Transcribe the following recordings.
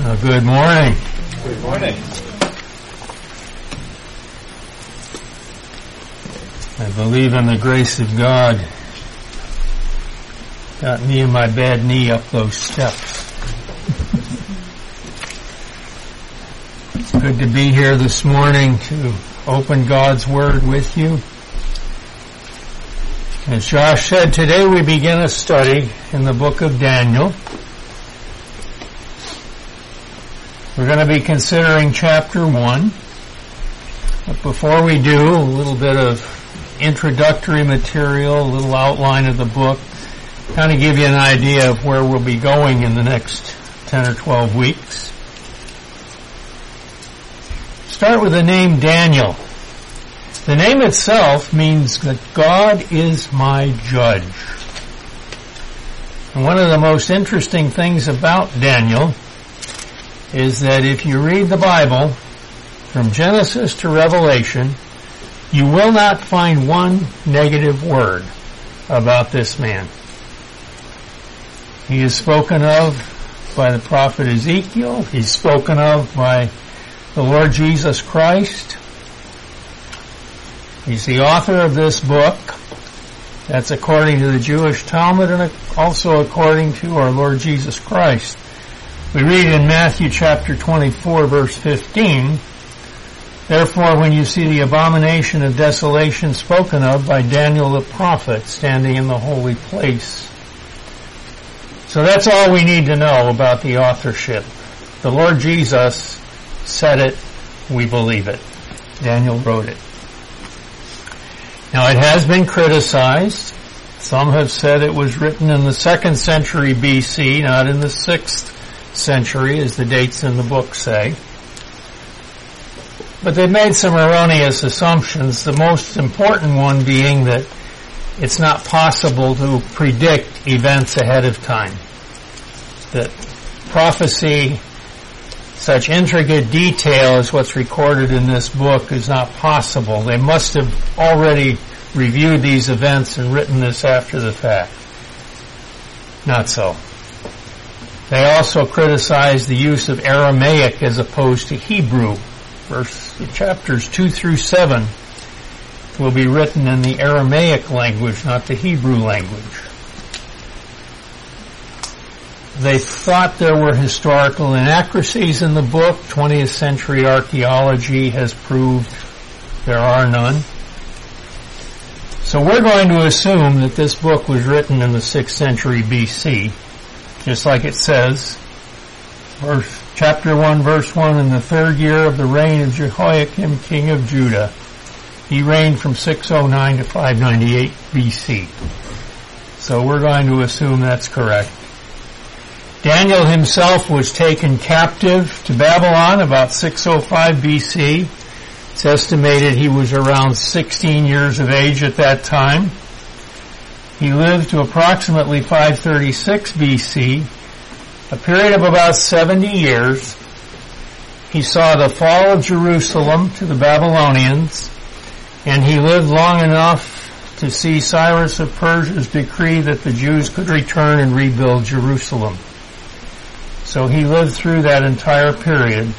Uh, good morning. Good morning. I believe in the grace of God. Got me and my bad knee up those steps. It's good to be here this morning to open God's Word with you. As Josh said, today we begin a study in the book of Daniel. We're going to be considering chapter 1. But before we do, a little bit of introductory material, a little outline of the book, kind of give you an idea of where we'll be going in the next 10 or 12 weeks. Start with the name Daniel. The name itself means that God is my judge. And one of the most interesting things about Daniel is that if you read the Bible from Genesis to Revelation, you will not find one negative word about this man. He is spoken of by the prophet Ezekiel. He's spoken of by the Lord Jesus Christ. He's the author of this book. That's according to the Jewish Talmud and also according to our Lord Jesus Christ. We read in Matthew chapter 24 verse 15, Therefore when you see the abomination of desolation spoken of by Daniel the prophet standing in the holy place. So that's all we need to know about the authorship. The Lord Jesus said it, we believe it. Daniel wrote it. Now it has been criticized. Some have said it was written in the second century BC, not in the sixth century, as the dates in the book say. But they've made some erroneous assumptions, the most important one being that it's not possible to predict events ahead of time. That prophecy, such intricate detail as what's recorded in this book is not possible. They must have already reviewed these events and written this after the fact. Not so. They also criticize the use of Aramaic as opposed to Hebrew. Verse, chapters 2 through 7 will be written in the Aramaic language, not the Hebrew language. They thought there were historical inaccuracies in the book. 20th century archaeology has proved there are none. So we're going to assume that this book was written in the 6th century BC just like it says, verse, chapter 1, verse 1, in the third year of the reign of Jehoiakim, king of Judah. He reigned from 609 to 598 BC. So we're going to assume that's correct. Daniel himself was taken captive to Babylon about 605 BC. It's estimated he was around 16 years of age at that time. He lived to approximately 536 BC, a period of about 70 years. He saw the fall of Jerusalem to the Babylonians, and he lived long enough to see Cyrus of Persia's decree that the Jews could return and rebuild Jerusalem. So he lived through that entire period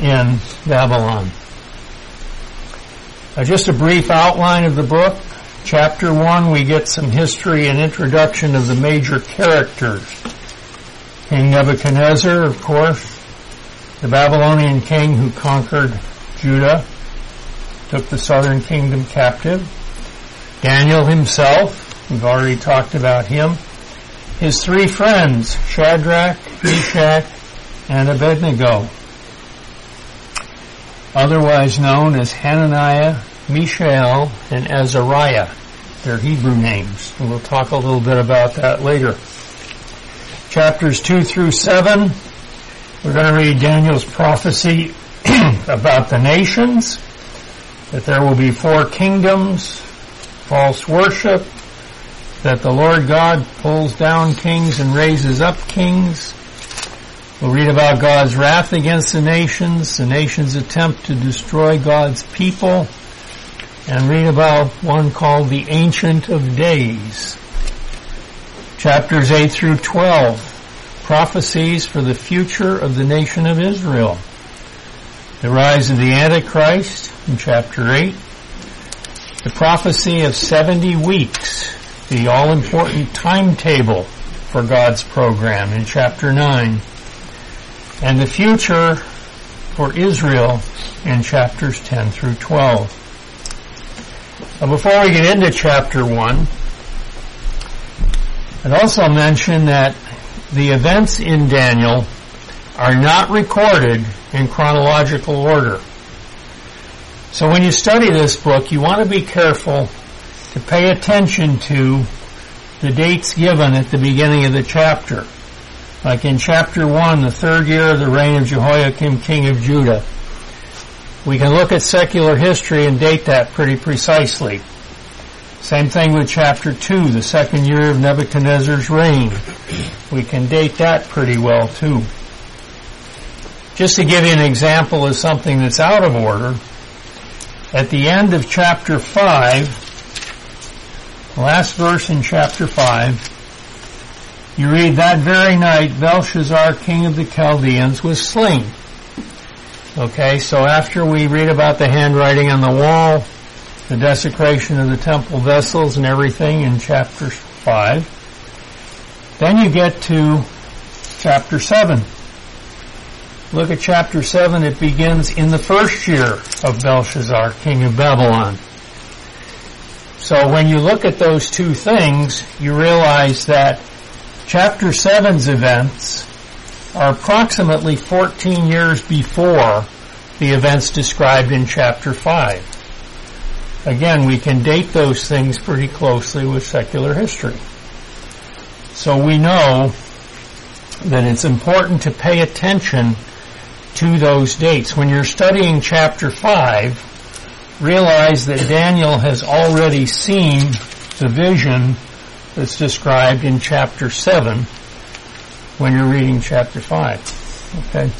in Babylon. Uh, just a brief outline of the book. Chapter 1, we get some history and introduction of the major characters. King Nebuchadnezzar, of course, the Babylonian king who conquered Judah, took the southern kingdom captive. Daniel himself, we've already talked about him. His three friends, Shadrach, Meshach, and Abednego, otherwise known as Hananiah, Mishael, and Azariah. Their Hebrew names. And we'll talk a little bit about that later. Chapters 2 through 7, we're going to read Daniel's prophecy about the nations, that there will be four kingdoms, false worship, that the Lord God pulls down kings and raises up kings. We'll read about God's wrath against the nations, the nations' attempt to destroy God's people, and read about one called the Ancient of Days. Chapters 8 through 12 prophecies for the future of the nation of Israel. The rise of the Antichrist in chapter 8. The prophecy of 70 weeks, the all-important timetable for God's program in chapter 9. And the future for Israel in chapters 10 through 12. Now before we get into chapter 1, I'd also mention that the events in Daniel are not recorded in chronological order. So when you study this book, you want to be careful to pay attention to the dates given at the beginning of the chapter. Like in chapter 1, the third year of the reign of Jehoiakim, king of Judah. We can look at secular history and date that pretty precisely. Same thing with chapter 2, the second year of Nebuchadnezzar's reign. We can date that pretty well too. Just to give you an example of something that's out of order, at the end of chapter 5, last verse in chapter 5, you read, That very night Belshazzar, king of the Chaldeans, was slain. Okay, so after we read about the handwriting on the wall, the desecration of the temple vessels and everything in chapter 5. Then you get to chapter 7. Look at chapter 7. It begins in the first year of Belshazzar, king of Babylon. So when you look at those two things, you realize that chapter 7's events are approximately 14 years before the events described in chapter 5 again, we can date those things pretty closely with secular history. So we know that it's important to pay attention to those dates. When you're studying chapter 5, realize that Daniel has already seen the vision that's described in chapter 7 when you're reading chapter 5. Okay?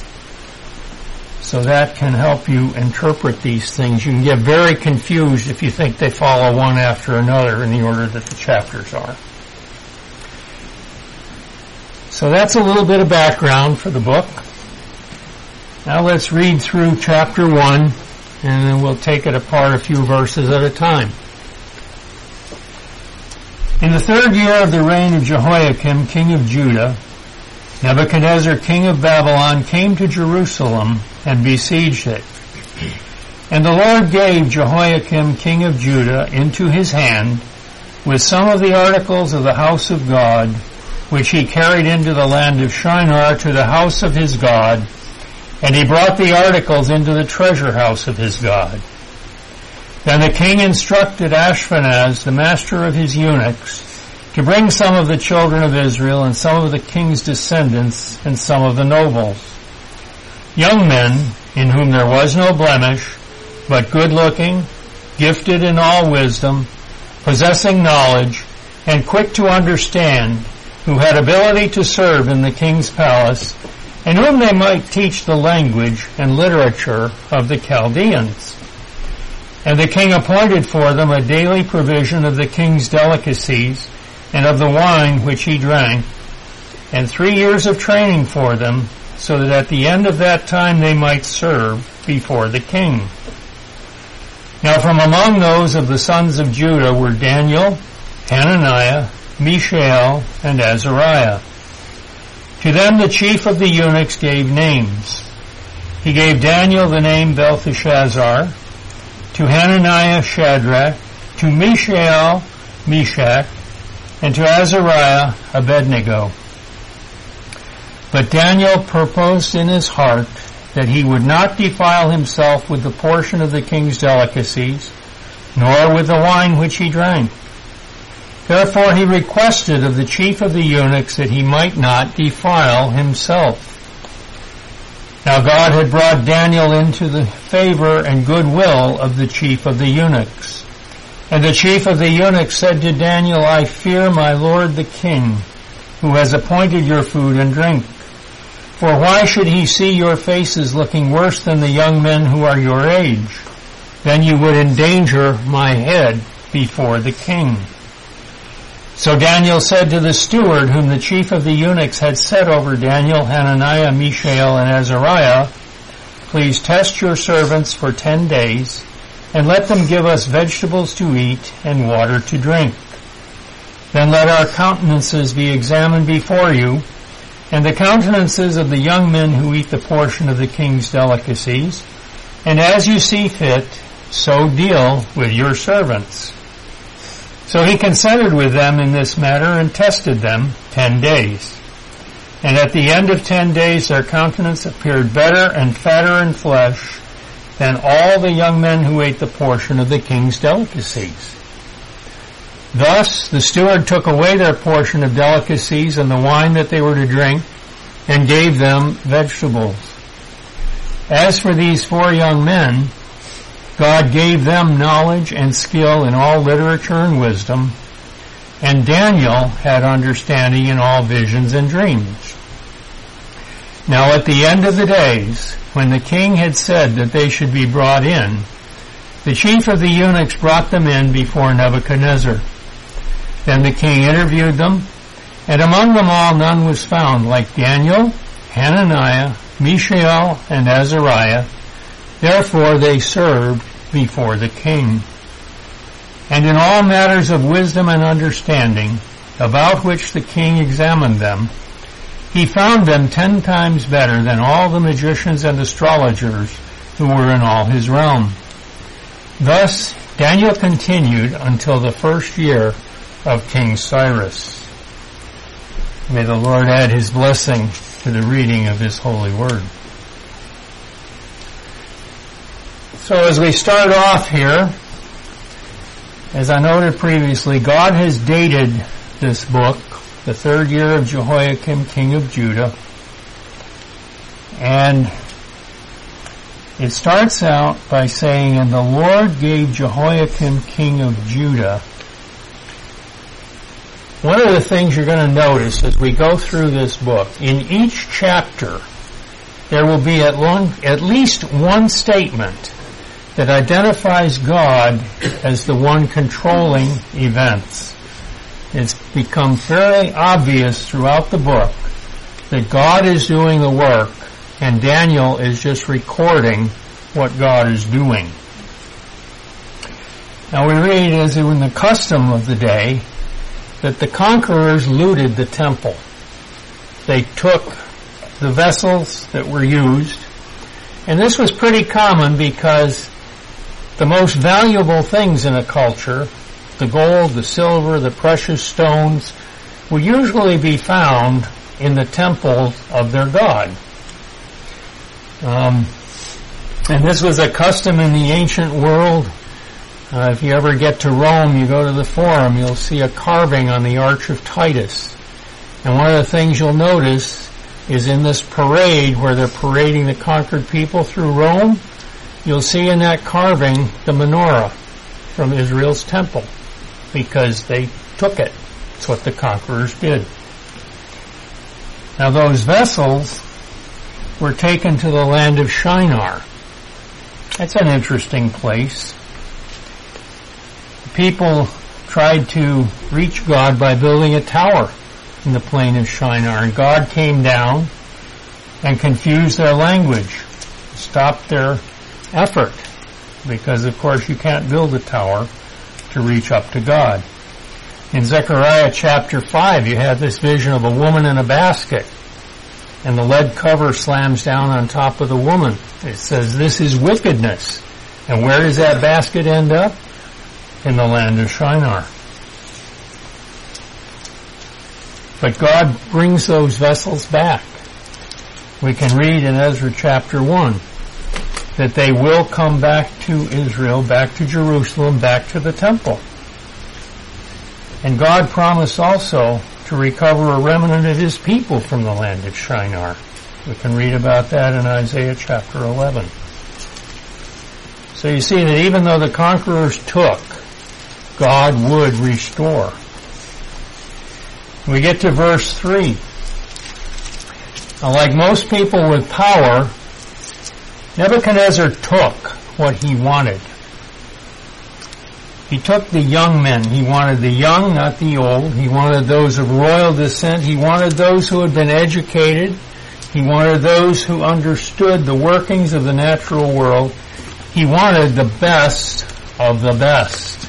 So that can help you interpret these things. You can get very confused if you think they follow one after another in the order that the chapters are. So that's a little bit of background for the book. Now let's read through chapter 1 and then we'll take it apart a few verses at a time. In the third year of the reign of Jehoiakim, king of Judah, Nebuchadnezzar, king of Babylon, came to Jerusalem and besieged it. And the Lord gave Jehoiakim, king of Judah, into his hand with some of the articles of the house of God, which he carried into the land of Shinar to the house of his God, and he brought the articles into the treasure house of his God. Then the king instructed Ashpenaz, the master of his eunuchs, to bring some of the children of Israel and some of the king's descendants and some of the nobles. Young men in whom there was no blemish, but good looking, gifted in all wisdom, possessing knowledge, and quick to understand, who had ability to serve in the king's palace, and whom they might teach the language and literature of the Chaldeans. And the king appointed for them a daily provision of the king's delicacies, and of the wine which he drank, and three years of training for them, so that at the end of that time they might serve before the king. Now from among those of the sons of Judah were Daniel, Hananiah, Mishael, and Azariah. To them the chief of the eunuchs gave names. He gave Daniel the name Belteshazzar, to Hananiah Shadrach, to Mishael Meshach, and to Azariah Abednego. But Daniel purposed in his heart that he would not defile himself with the portion of the king's delicacies, nor with the wine which he drank. Therefore he requested of the chief of the eunuchs that he might not defile himself. Now God had brought Daniel into the favor and goodwill of the chief of the eunuchs. And the chief of the eunuchs said to Daniel, I fear my lord the king, who has appointed your food and drink. For why should he see your faces looking worse than the young men who are your age? Then you would endanger my head before the king. So Daniel said to the steward, whom the chief of the eunuchs had set over Daniel, Hananiah, Mishael, and Azariah, Please test your servants for ten days, and let them give us vegetables to eat and water to drink. Then let our countenances be examined before you, and the countenances of the young men who eat the portion of the king's delicacies, and as you see fit, so deal with your servants. So he consented with them in this matter and tested them ten days. And at the end of ten days their countenance appeared better and fatter in flesh than all the young men who ate the portion of the king's delicacies. Thus the steward took away their portion of delicacies and the wine that they were to drink and gave them vegetables. As for these four young men, God gave them knowledge and skill in all literature and wisdom, and Daniel had understanding in all visions and dreams. Now at the end of the days, when the king had said that they should be brought in, the chief of the eunuchs brought them in before Nebuchadnezzar. Then the king interviewed them, and among them all none was found like Daniel, Hananiah, Mishael, and Azariah. Therefore they served before the king. And in all matters of wisdom and understanding, about which the king examined them, he found them ten times better than all the magicians and astrologers who were in all his realm. Thus Daniel continued until the first year of King Cyrus. May the Lord add his blessing to the reading of his holy word. So as we start off here, as I noted previously, God has dated this book the third year of Jehoiakim, king of Judah. And it starts out by saying, And the Lord gave Jehoiakim, king of Judah. One of the things you're going to notice as we go through this book, in each chapter, there will be at, long, at least one statement that identifies God as the one controlling events it's become fairly obvious throughout the book that God is doing the work and Daniel is just recording what God is doing. Now we read as in the custom of the day that the conquerors looted the temple. They took the vessels that were used, and this was pretty common because the most valuable things in a culture the gold, the silver, the precious stones will usually be found in the temples of their god. Um, and this was a custom in the ancient world. Uh, if you ever get to Rome, you go to the Forum, you'll see a carving on the Arch of Titus. And one of the things you'll notice is in this parade where they're parading the conquered people through Rome, you'll see in that carving the menorah from Israel's temple because they took it. It's what the conquerors did. Now those vessels were taken to the land of Shinar. That's an interesting place. People tried to reach God by building a tower in the plain of Shinar, and God came down and confused their language, stopped their effort, because of course you can't build a tower to reach up to God. In Zechariah chapter 5, you have this vision of a woman in a basket, and the lead cover slams down on top of the woman. It says, this is wickedness. And where does that basket end up? In the land of Shinar. But God brings those vessels back. We can read in Ezra chapter 1 that they will come back to Israel, back to Jerusalem, back to the temple. And God promised also to recover a remnant of his people from the land of Shinar. We can read about that in Isaiah chapter 11. So you see that even though the conquerors took, God would restore. We get to verse 3. Now, like most people with power, Nebuchadnezzar took what he wanted. He took the young men. He wanted the young, not the old. He wanted those of royal descent. He wanted those who had been educated. He wanted those who understood the workings of the natural world. He wanted the best of the best.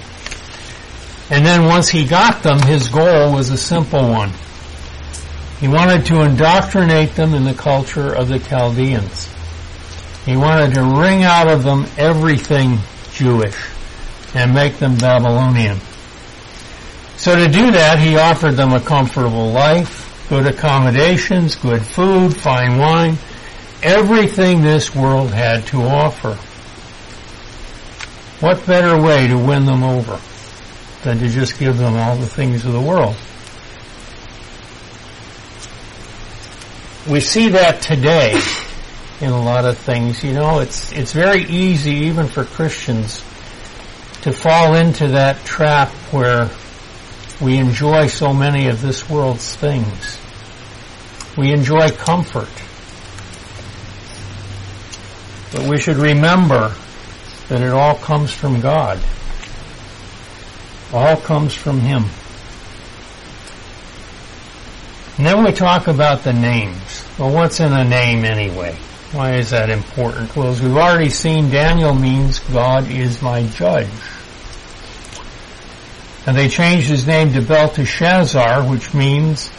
And then once he got them, his goal was a simple one. He wanted to indoctrinate them in the culture of the Chaldeans. He wanted to wring out of them everything Jewish and make them Babylonian. So to do that, he offered them a comfortable life, good accommodations, good food, fine wine, everything this world had to offer. What better way to win them over than to just give them all the things of the world? We see that today in a lot of things. You know, it's it's very easy even for Christians to fall into that trap where we enjoy so many of this world's things. We enjoy comfort. But we should remember that it all comes from God. All comes from Him. And then we talk about the names. Well, what's in a name anyway? Why is that important? Well, as we've already seen, Daniel means God is my judge. And they changed his name to Belteshazzar, which means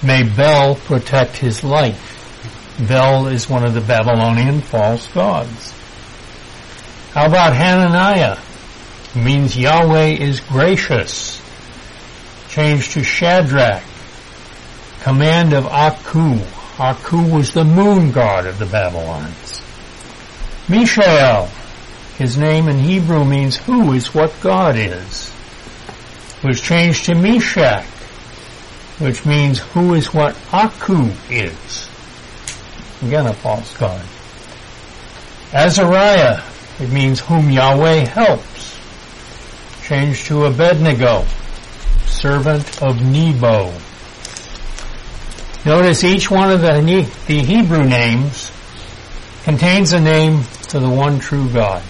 may Bel protect his life. Bel is one of the Babylonian false gods. How about Hananiah? It means Yahweh is gracious. Changed to Shadrach. Command of Aku. Aku was the moon god of the Babylons. Mishael. His name in Hebrew means who is what God is was changed to Meshach, which means who is what Aku is. Again, a false god. Azariah, it means whom Yahweh helps. Changed to Abednego, servant of Nebo. Notice each one of the, the Hebrew names contains a name to the one true God.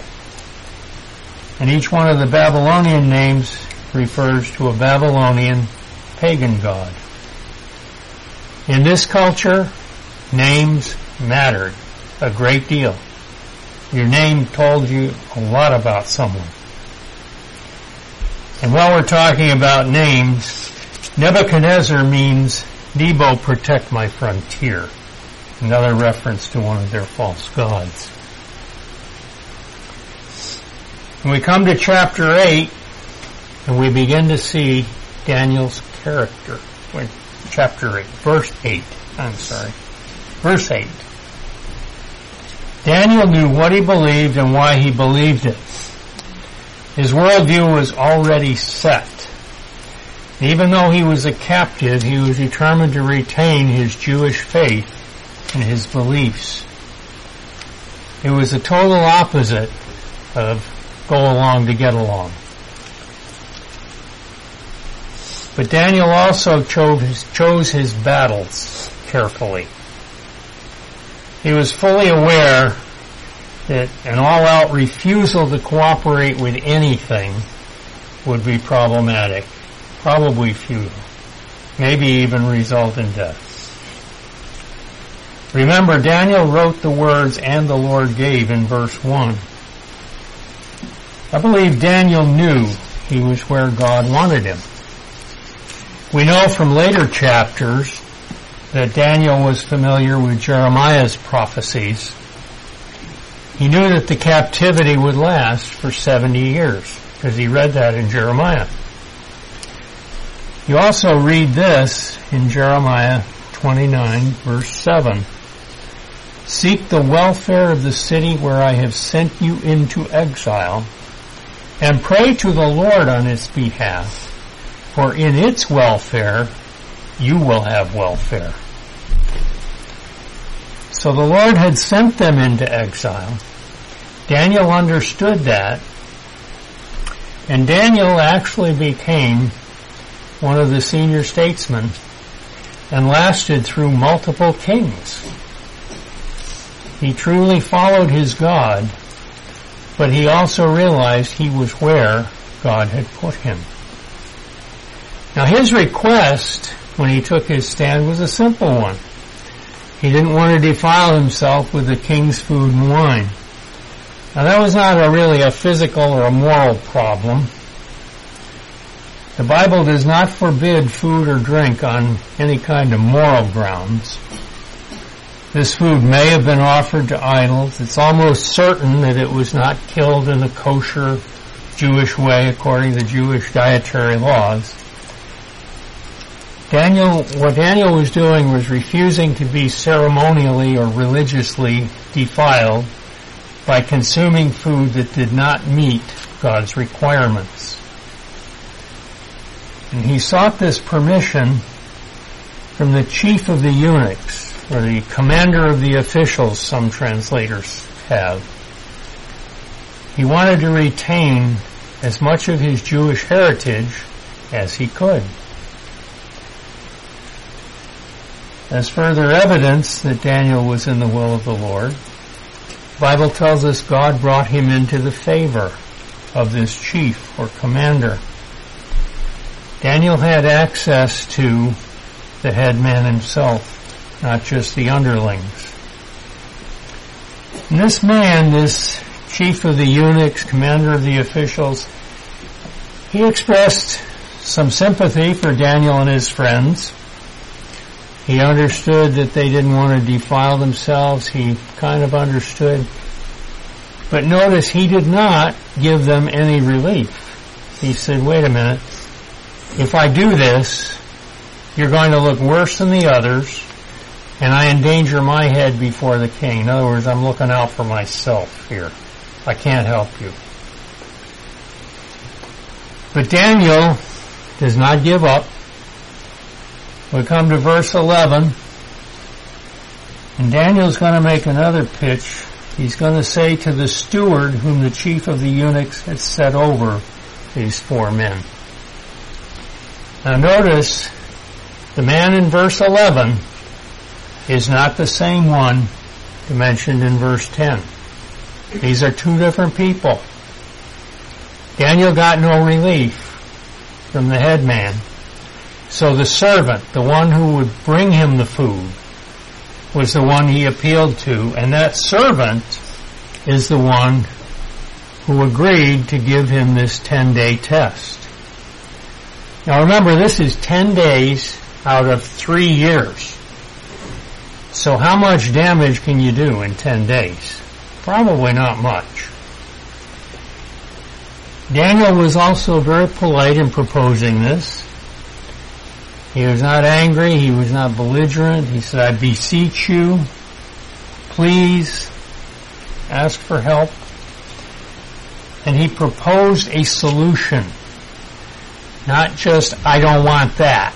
And each one of the Babylonian names refers to a Babylonian pagan god. In this culture, names mattered a great deal. Your name told you a lot about someone. And while we're talking about names, Nebuchadnezzar means Nebo protect my frontier. Another reference to one of their false gods. When we come to chapter 8, and we begin to see Daniel's character. Wait, chapter 8, verse 8. I'm sorry. Verse 8. Daniel knew what he believed and why he believed it. His worldview was already set. Even though he was a captive, he was determined to retain his Jewish faith and his beliefs. It was the total opposite of go along to get along. But Daniel also chose, chose his battles carefully. He was fully aware that an all-out refusal to cooperate with anything would be problematic, probably futile, maybe even result in death. Remember, Daniel wrote the words, and the Lord gave in verse 1. I believe Daniel knew he was where God wanted him. We know from later chapters that Daniel was familiar with Jeremiah's prophecies. He knew that the captivity would last for 70 years because he read that in Jeremiah. You also read this in Jeremiah 29 verse 7. Seek the welfare of the city where I have sent you into exile and pray to the Lord on its behalf for in its welfare you will have welfare. So the Lord had sent them into exile. Daniel understood that. And Daniel actually became one of the senior statesmen and lasted through multiple kings. He truly followed his God, but he also realized he was where God had put him. Now his request when he took his stand was a simple one. He didn't want to defile himself with the king's food and wine. Now that was not a really a physical or a moral problem. The Bible does not forbid food or drink on any kind of moral grounds. This food may have been offered to idols. It's almost certain that it was not killed in the kosher Jewish way according to Jewish dietary laws. Daniel, what Daniel was doing was refusing to be ceremonially or religiously defiled by consuming food that did not meet God's requirements. And he sought this permission from the chief of the eunuchs, or the commander of the officials, some translators have. He wanted to retain as much of his Jewish heritage as he could. As further evidence that Daniel was in the will of the Lord, the Bible tells us God brought him into the favor of this chief or commander. Daniel had access to the head man himself, not just the underlings. And this man, this chief of the eunuchs, commander of the officials, he expressed some sympathy for Daniel and his friends. He understood that they didn't want to defile themselves. He kind of understood. But notice he did not give them any relief. He said, wait a minute. If I do this, you're going to look worse than the others, and I endanger my head before the king. In other words, I'm looking out for myself here. I can't help you. But Daniel does not give up. We come to verse 11, and Daniel's going to make another pitch. He's going to say to the steward whom the chief of the eunuchs had set over these four men. Now notice, the man in verse 11 is not the same one mentioned in verse 10. These are two different people. Daniel got no relief from the headman. So the servant, the one who would bring him the food, was the one he appealed to, and that servant is the one who agreed to give him this 10 day test. Now remember, this is 10 days out of three years. So how much damage can you do in 10 days? Probably not much. Daniel was also very polite in proposing this. He was not angry. He was not belligerent. He said, I beseech you, please ask for help. And he proposed a solution. Not just, I don't want that.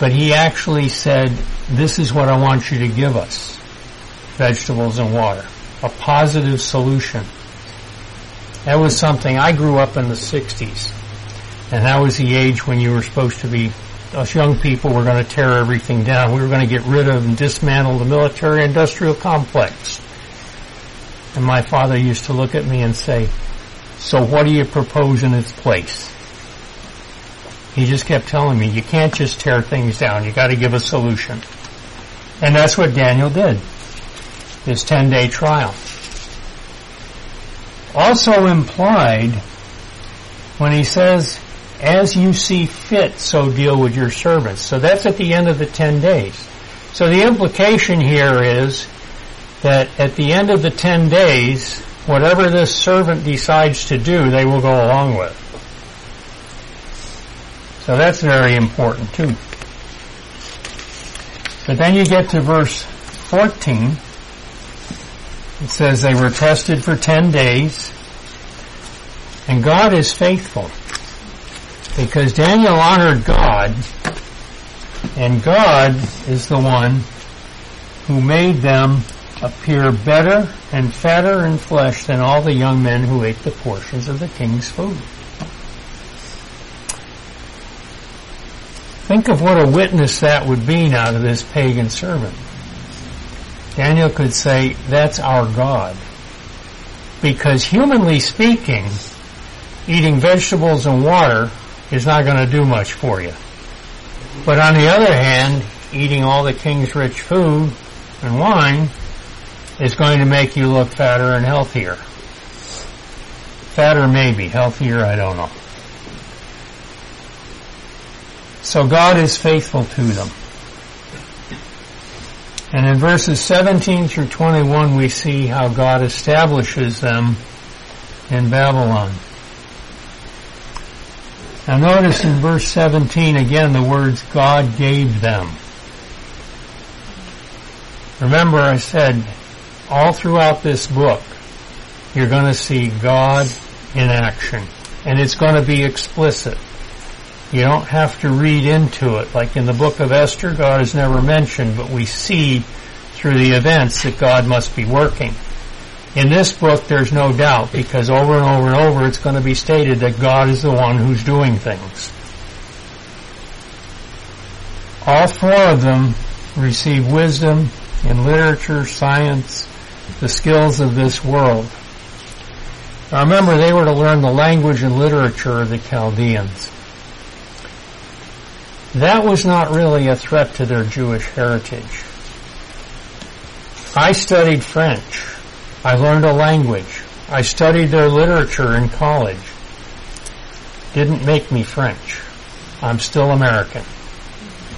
But he actually said, this is what I want you to give us. Vegetables and water. A positive solution. That was something, I grew up in the 60s. And that was the age when you were supposed to be us young people were going to tear everything down. We were going to get rid of and dismantle the military industrial complex. And my father used to look at me and say, so what do you propose in its place? He just kept telling me, you can't just tear things down. You got to give a solution. And that's what Daniel did. His 10 day trial. Also implied when he says as you see fit, so deal with your servants. So that's at the end of the 10 days. So the implication here is that at the end of the 10 days, whatever this servant decides to do, they will go along with. So that's very important too. But then you get to verse 14. It says they were tested for 10 days and God is faithful because Daniel honored God, and God is the one who made them appear better and fatter in flesh than all the young men who ate the portions of the king's food. Think of what a witness that would be now to this pagan servant. Daniel could say, that's our God. Because humanly speaking, eating vegetables and water is not going to do much for you. But on the other hand, eating all the king's rich food and wine is going to make you look fatter and healthier. Fatter maybe, healthier I don't know. So God is faithful to them. And in verses 17 through 21 we see how God establishes them in Babylon. Now notice in verse 17 again the words God gave them. Remember I said all throughout this book you're going to see God in action. And it's going to be explicit. You don't have to read into it. Like in the book of Esther, God is never mentioned, but we see through the events that God must be working. In this book, there's no doubt because over and over and over it's going to be stated that God is the one who's doing things. All four of them receive wisdom in literature, science, the skills of this world. Now remember, they were to learn the language and literature of the Chaldeans. That was not really a threat to their Jewish heritage. I studied French. I learned a language. I studied their literature in college. Didn't make me French. I'm still American.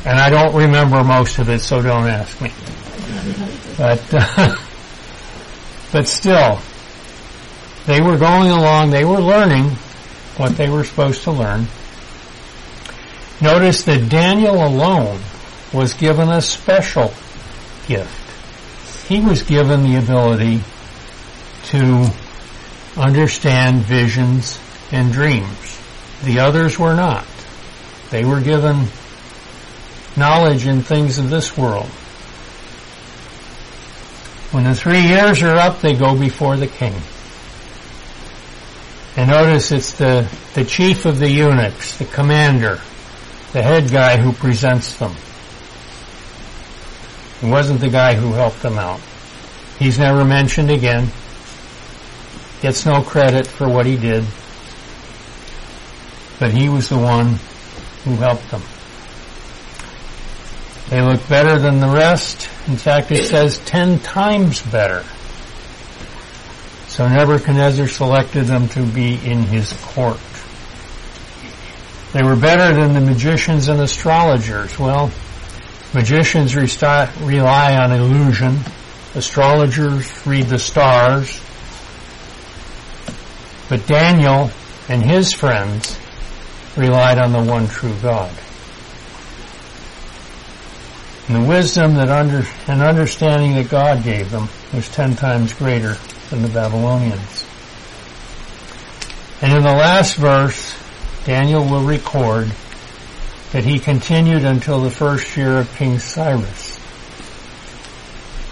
And I don't remember most of it, so don't ask me. But, uh, but still, they were going along, they were learning what they were supposed to learn. Notice that Daniel alone was given a special gift. He was given the ability to understand visions and dreams. The others were not. They were given knowledge in things of this world. When the three years are up, they go before the king. And notice it's the, the chief of the eunuchs, the commander, the head guy who presents them. It wasn't the guy who helped them out. He's never mentioned again. Gets no credit for what he did. But he was the one who helped them. They look better than the rest. In fact, it says ten times better. So Nebuchadnezzar selected them to be in his court. They were better than the magicians and astrologers. Well, magicians rely on illusion. Astrologers read the stars. But Daniel and his friends relied on the one true God. And the wisdom that under, and understanding that God gave them was ten times greater than the Babylonians. And in the last verse, Daniel will record that he continued until the first year of King Cyrus.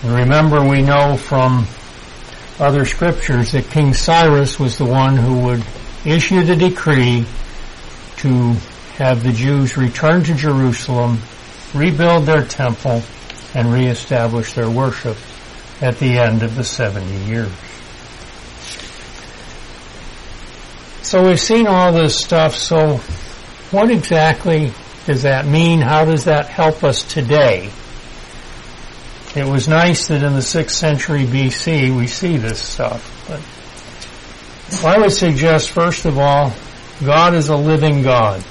Remember, we know from other scriptures that King Cyrus was the one who would issue the decree to have the Jews return to Jerusalem rebuild their temple, and reestablish their worship at the end of the 70 years. So we've seen all this stuff, so what exactly does that mean? How does that help us today? It was nice that in the 6th century BC we see this stuff, but I would suggest first of all, God is a living God.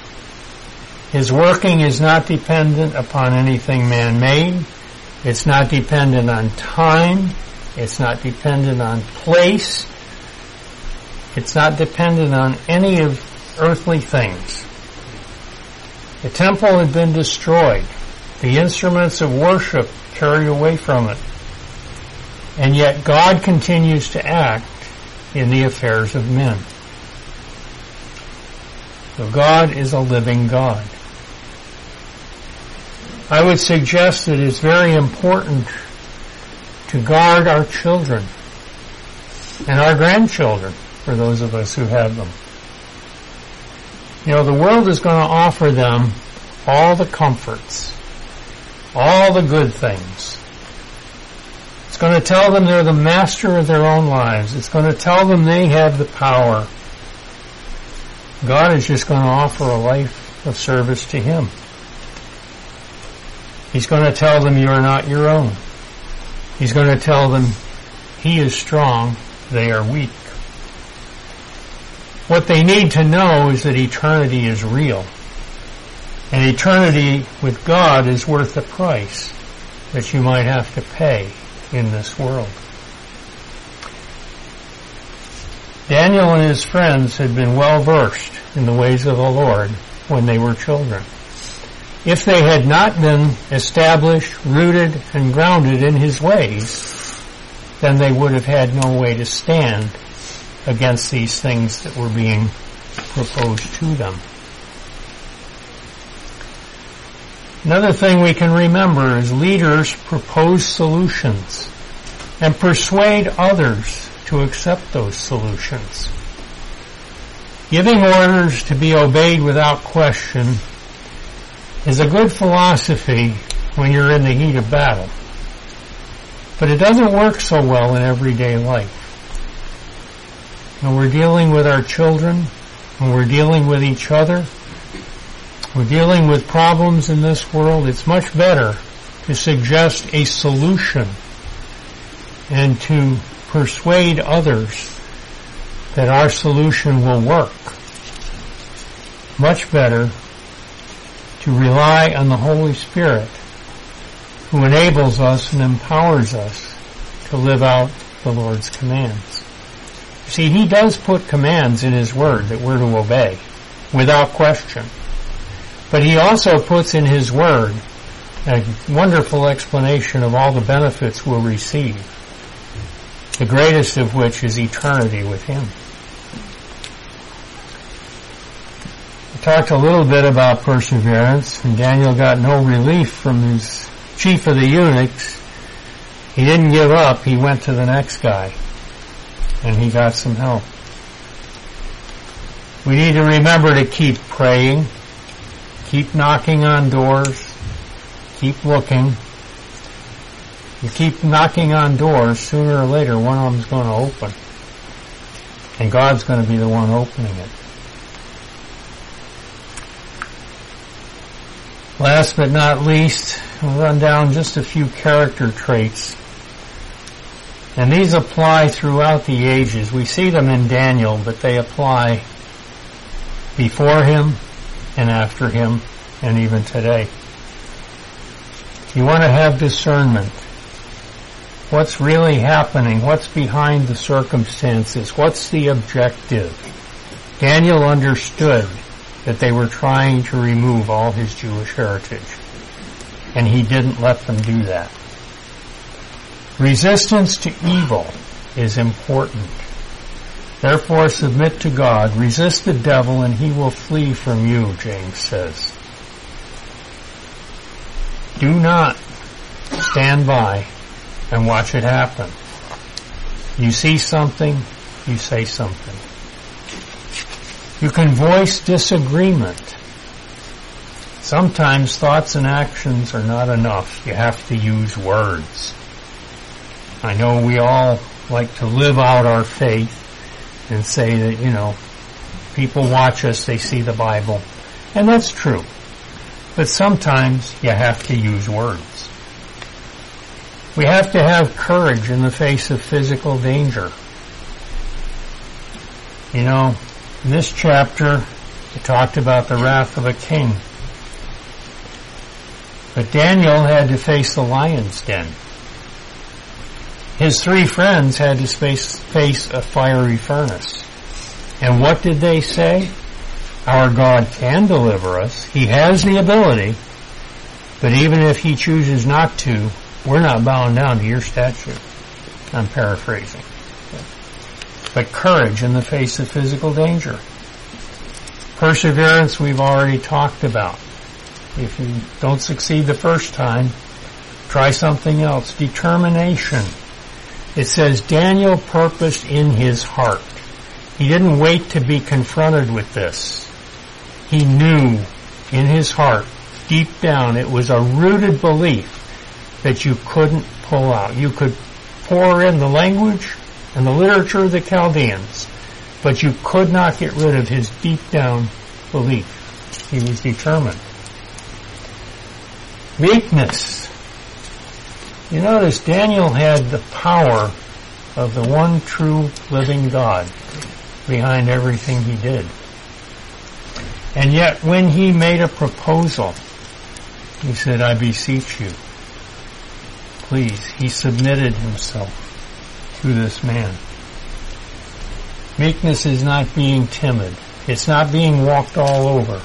His working is not dependent upon anything man-made. It's not dependent on time. It's not dependent on place. It's not dependent on any of earthly things. The temple had been destroyed. The instruments of worship carried away from it. And yet God continues to act in the affairs of men. So God is a living God. I would suggest that it's very important to guard our children and our grandchildren for those of us who have them. You know, the world is going to offer them all the comforts, all the good things. It's going to tell them they're the master of their own lives. It's going to tell them they have the power. God is just going to offer a life of service to Him. He's going to tell them you are not your own. He's going to tell them He is strong, they are weak. What they need to know is that eternity is real. And eternity with God is worth the price that you might have to pay in this world. Daniel and his friends had been well versed in the ways of the Lord when they were children. If they had not been established, rooted, and grounded in his ways, then they would have had no way to stand against these things that were being proposed to them. Another thing we can remember is leaders propose solutions and persuade others to accept those solutions. Giving orders to be obeyed without question is a good philosophy when you're in the heat of battle. But it doesn't work so well in everyday life. When we're dealing with our children, when we're dealing with each other, we're dealing with problems in this world, it's much better to suggest a solution and to persuade others that our solution will work. Much better to rely on the Holy Spirit who enables us and empowers us to live out the Lord's commands. See, He does put commands in His Word that we're to obey without question. But He also puts in His Word a wonderful explanation of all the benefits we'll receive the greatest of which is eternity with Him. We talked a little bit about perseverance, and Daniel got no relief from his chief of the eunuchs. He didn't give up, he went to the next guy, and he got some help. We need to remember to keep praying, keep knocking on doors, keep looking, you keep knocking on doors, sooner or later one of them's going to open. And God's going to be the one opening it. Last but not least, we'll run down just a few character traits. And these apply throughout the ages. We see them in Daniel, but they apply before him and after him and even today. You want to have discernment what's really happening, what's behind the circumstances, what's the objective. Daniel understood that they were trying to remove all his Jewish heritage, and he didn't let them do that. Resistance to evil is important. Therefore submit to God, resist the devil, and he will flee from you, James says. Do not stand by and watch it happen. You see something, you say something. You can voice disagreement. Sometimes thoughts and actions are not enough. You have to use words. I know we all like to live out our faith and say that, you know, people watch us, they see the Bible. And that's true. But sometimes you have to use words. We have to have courage in the face of physical danger. You know, in this chapter, it talked about the wrath of a king. But Daniel had to face the lion's den. His three friends had to face, face a fiery furnace. And what did they say? Our God can deliver us. He has the ability. But even if he chooses not to, we're not bowing down to your statue. I'm paraphrasing. But courage in the face of physical danger. Perseverance we've already talked about. If you don't succeed the first time, try something else. Determination. It says Daniel purposed in his heart. He didn't wait to be confronted with this. He knew in his heart, deep down, it was a rooted belief that you couldn't pull out. You could pour in the language and the literature of the Chaldeans, But you could not get rid of his deep down belief. He was determined. Meekness. You notice Daniel had the power of the one true living God behind everything he did. And yet when he made a proposal, he said, I beseech you, please. He submitted himself to this man. Meekness is not being timid. It's not being walked all over.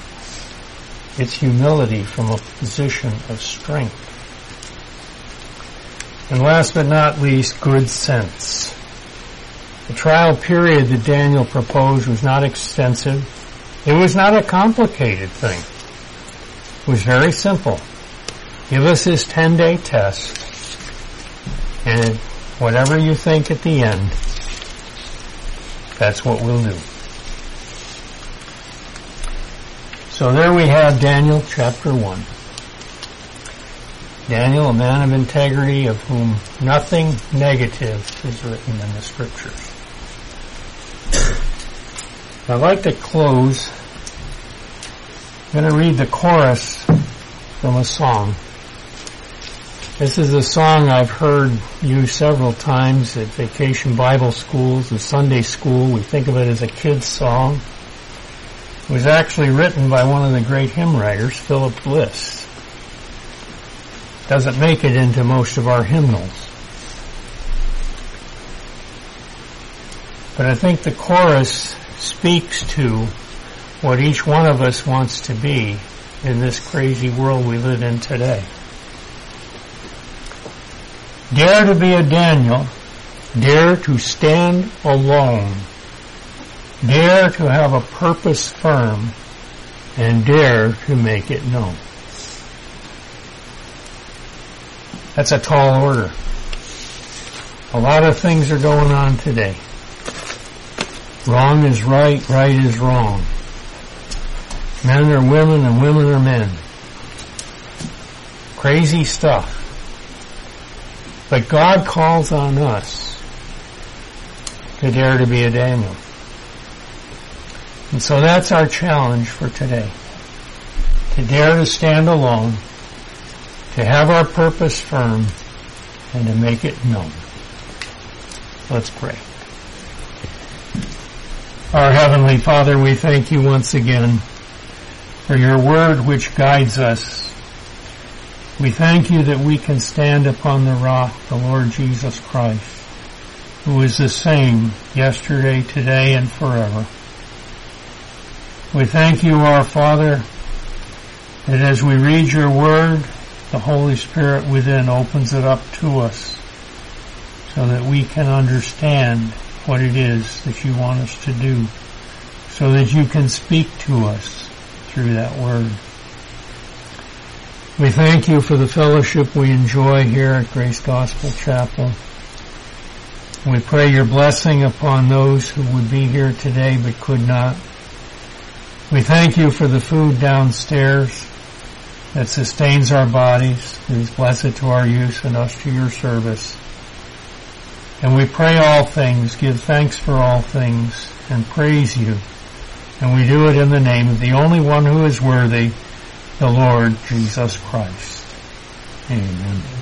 It's humility from a position of strength. And last but not least, good sense. The trial period that Daniel proposed was not extensive. It was not a complicated thing. It was very simple. Give us this 10 day test and whatever you think at the end, that's what we'll do. So there we have Daniel chapter 1. Daniel, a man of integrity of whom nothing negative is written in the scriptures. I'd like to close. I'm going to read the chorus from a song. This is a song I've heard used several times at vacation Bible schools and Sunday school. We think of it as a kid's song. It was actually written by one of the great hymn writers, Philip Bliss. Doesn't make it into most of our hymnals. But I think the chorus speaks to what each one of us wants to be in this crazy world we live in today. Dare to be a Daniel. Dare to stand alone. Dare to have a purpose firm and dare to make it known. That's a tall order. A lot of things are going on today. Wrong is right, right is wrong. Men are women and women are men. Crazy stuff. But God calls on us to dare to be a Daniel. And so that's our challenge for today. To dare to stand alone, to have our purpose firm, and to make it known. Let's pray. Our Heavenly Father, we thank you once again for your word which guides us. We thank you that we can stand upon the rock, the Lord Jesus Christ, who is the same yesterday, today, and forever. We thank you, our Father, that as we read your word, the Holy Spirit within opens it up to us so that we can understand what it is that you want us to do, so that you can speak to us through that word. We thank you for the fellowship we enjoy here at Grace Gospel Chapel. We pray your blessing upon those who would be here today but could not. We thank you for the food downstairs that sustains our bodies, is blessed to our use and us to your service. And we pray all things, give thanks for all things, and praise you. And we do it in the name of the only one who is worthy, the Lord Jesus Christ. Amen.